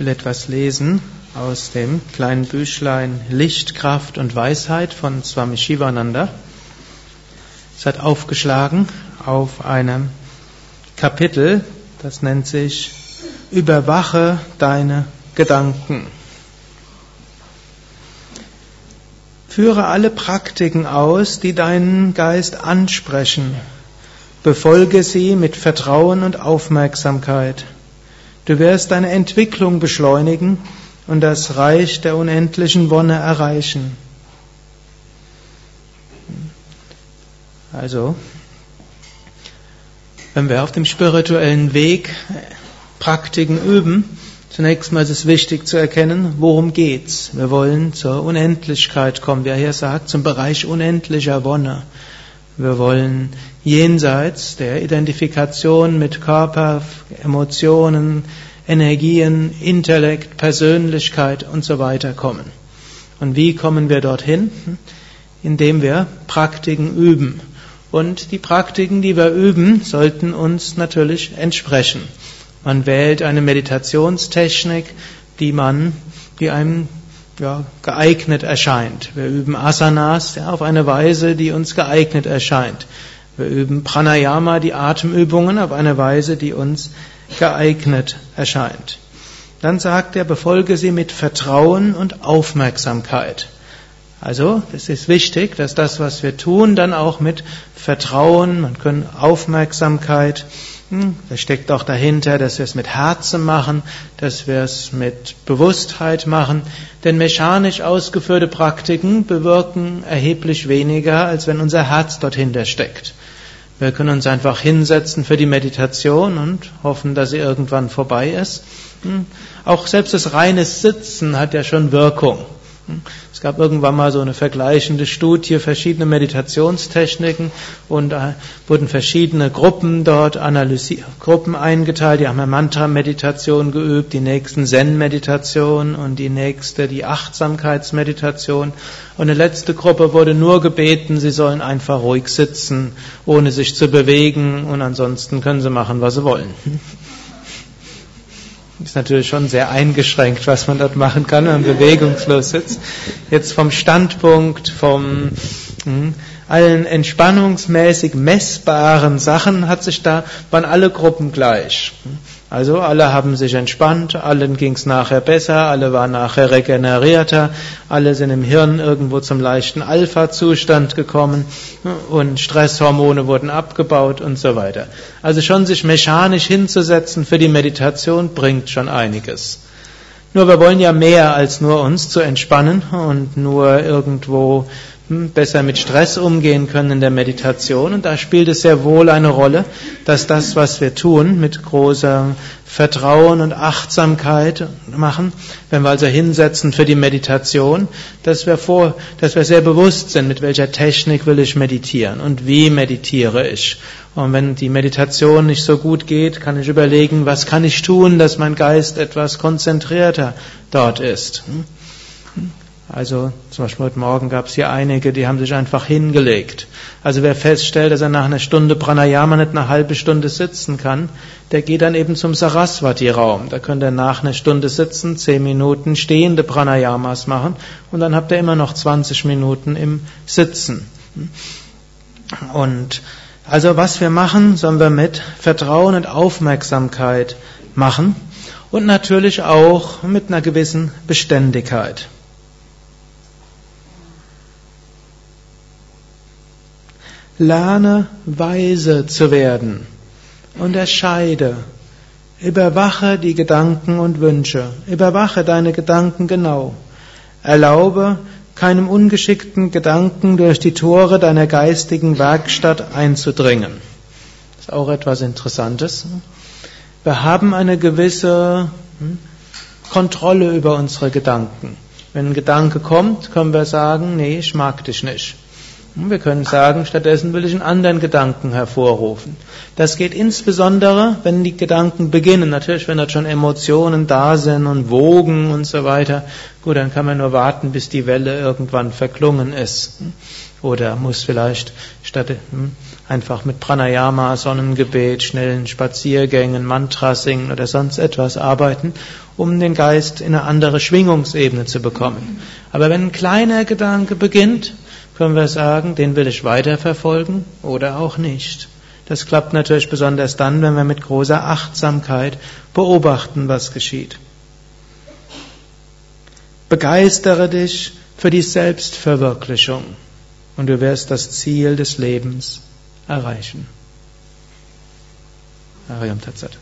will etwas lesen aus dem kleinen Büchlein Licht, Kraft und Weisheit von Swami Shivananda. Es hat aufgeschlagen auf einem Kapitel, das nennt sich Überwache deine Gedanken. Führe alle Praktiken aus, die deinen Geist ansprechen. Befolge sie mit Vertrauen und Aufmerksamkeit. Du wirst deine Entwicklung beschleunigen und das Reich der unendlichen Wonne erreichen. Also, wenn wir auf dem spirituellen Weg Praktiken üben, zunächst mal ist es wichtig zu erkennen, worum geht's. Wir wollen zur Unendlichkeit kommen, wie er hier sagt, zum Bereich unendlicher Wonne. Wir wollen jenseits der Identifikation mit Körper, Emotionen, Energien, Intellekt, Persönlichkeit und so weiter kommen. Und wie kommen wir dorthin? Indem wir Praktiken üben. Und die Praktiken, die wir üben, sollten uns natürlich entsprechen. Man wählt eine Meditationstechnik, die man, die einem ja, geeignet erscheint. Wir üben Asanas ja, auf eine Weise, die uns geeignet erscheint. Wir üben Pranayama, die Atemübungen, auf eine Weise, die uns geeignet erscheint. Dann sagt er, befolge sie mit Vertrauen und Aufmerksamkeit. Also, es ist wichtig, dass das, was wir tun, dann auch mit Vertrauen, man kann Aufmerksamkeit, hm, das steckt auch dahinter, dass wir es mit Herzen machen, dass wir es mit Bewusstheit machen. Denn mechanisch ausgeführte Praktiken bewirken erheblich weniger, als wenn unser Herz dorthin steckt. Wir können uns einfach hinsetzen für die Meditation und hoffen, dass sie irgendwann vorbei ist. Hm, auch selbst das reine Sitzen hat ja schon Wirkung. Es gab irgendwann mal so eine vergleichende Studie, verschiedene Meditationstechniken und äh, wurden verschiedene Gruppen dort analysiert, Gruppen eingeteilt. Die haben eine Mantra-Meditation geübt, die nächsten Zen-Meditation und die nächste die Achtsamkeitsmeditation. Und eine letzte Gruppe wurde nur gebeten, sie sollen einfach ruhig sitzen, ohne sich zu bewegen und ansonsten können sie machen, was sie wollen. Ist natürlich schon sehr eingeschränkt, was man dort machen kann, wenn man bewegungslos sitzt. Jetzt vom Standpunkt, vom hm, allen entspannungsmäßig messbaren Sachen hat sich da, waren alle Gruppen gleich. Also alle haben sich entspannt, allen ging es nachher besser, alle waren nachher regenerierter, alle sind im Hirn irgendwo zum leichten Alpha-Zustand gekommen und Stresshormone wurden abgebaut und so weiter. Also schon sich mechanisch hinzusetzen für die Meditation bringt schon einiges. Nur wir wollen ja mehr als nur uns zu entspannen und nur irgendwo besser mit Stress umgehen können in der Meditation. Und da spielt es sehr wohl eine Rolle, dass das, was wir tun, mit großer Vertrauen und Achtsamkeit machen, wenn wir also hinsetzen für die Meditation, dass wir vor, dass wir sehr bewusst sind, mit welcher Technik will ich meditieren und wie meditiere ich. Und wenn die Meditation nicht so gut geht, kann ich überlegen, was kann ich tun, dass mein Geist etwas konzentrierter dort ist. Also zum Beispiel heute Morgen gab es hier einige, die haben sich einfach hingelegt. Also wer feststellt, dass er nach einer Stunde Pranayama nicht eine halbe Stunde sitzen kann, der geht dann eben zum Saraswati-Raum. Da könnt ihr nach einer Stunde sitzen, zehn Minuten stehende Pranayamas machen und dann habt ihr immer noch 20 Minuten im Sitzen. Und also was wir machen, sollen wir mit Vertrauen und Aufmerksamkeit machen und natürlich auch mit einer gewissen Beständigkeit. Lerne weise zu werden. Unterscheide. Überwache die Gedanken und Wünsche. Überwache deine Gedanken genau. Erlaube keinem ungeschickten Gedanken durch die Tore deiner geistigen Werkstatt einzudringen. Das ist auch etwas Interessantes. Wir haben eine gewisse hm, Kontrolle über unsere Gedanken. Wenn ein Gedanke kommt, können wir sagen, nee, ich mag dich nicht. Wir können sagen, stattdessen will ich einen anderen Gedanken hervorrufen. Das geht insbesondere, wenn die Gedanken beginnen. Natürlich, wenn dort schon Emotionen da sind und Wogen und so weiter. Gut, dann kann man nur warten, bis die Welle irgendwann verklungen ist. Oder muss vielleicht statt, hm, einfach mit Pranayama, Sonnengebet, schnellen Spaziergängen, Mantra singen oder sonst etwas arbeiten, um den Geist in eine andere Schwingungsebene zu bekommen. Aber wenn ein kleiner Gedanke beginnt, können wir sagen, den will ich weiterverfolgen oder auch nicht. Das klappt natürlich besonders dann, wenn wir mit großer Achtsamkeit beobachten, was geschieht. Begeistere dich für die Selbstverwirklichung und du wirst das Ziel des Lebens erreichen. Ariam Tatsat.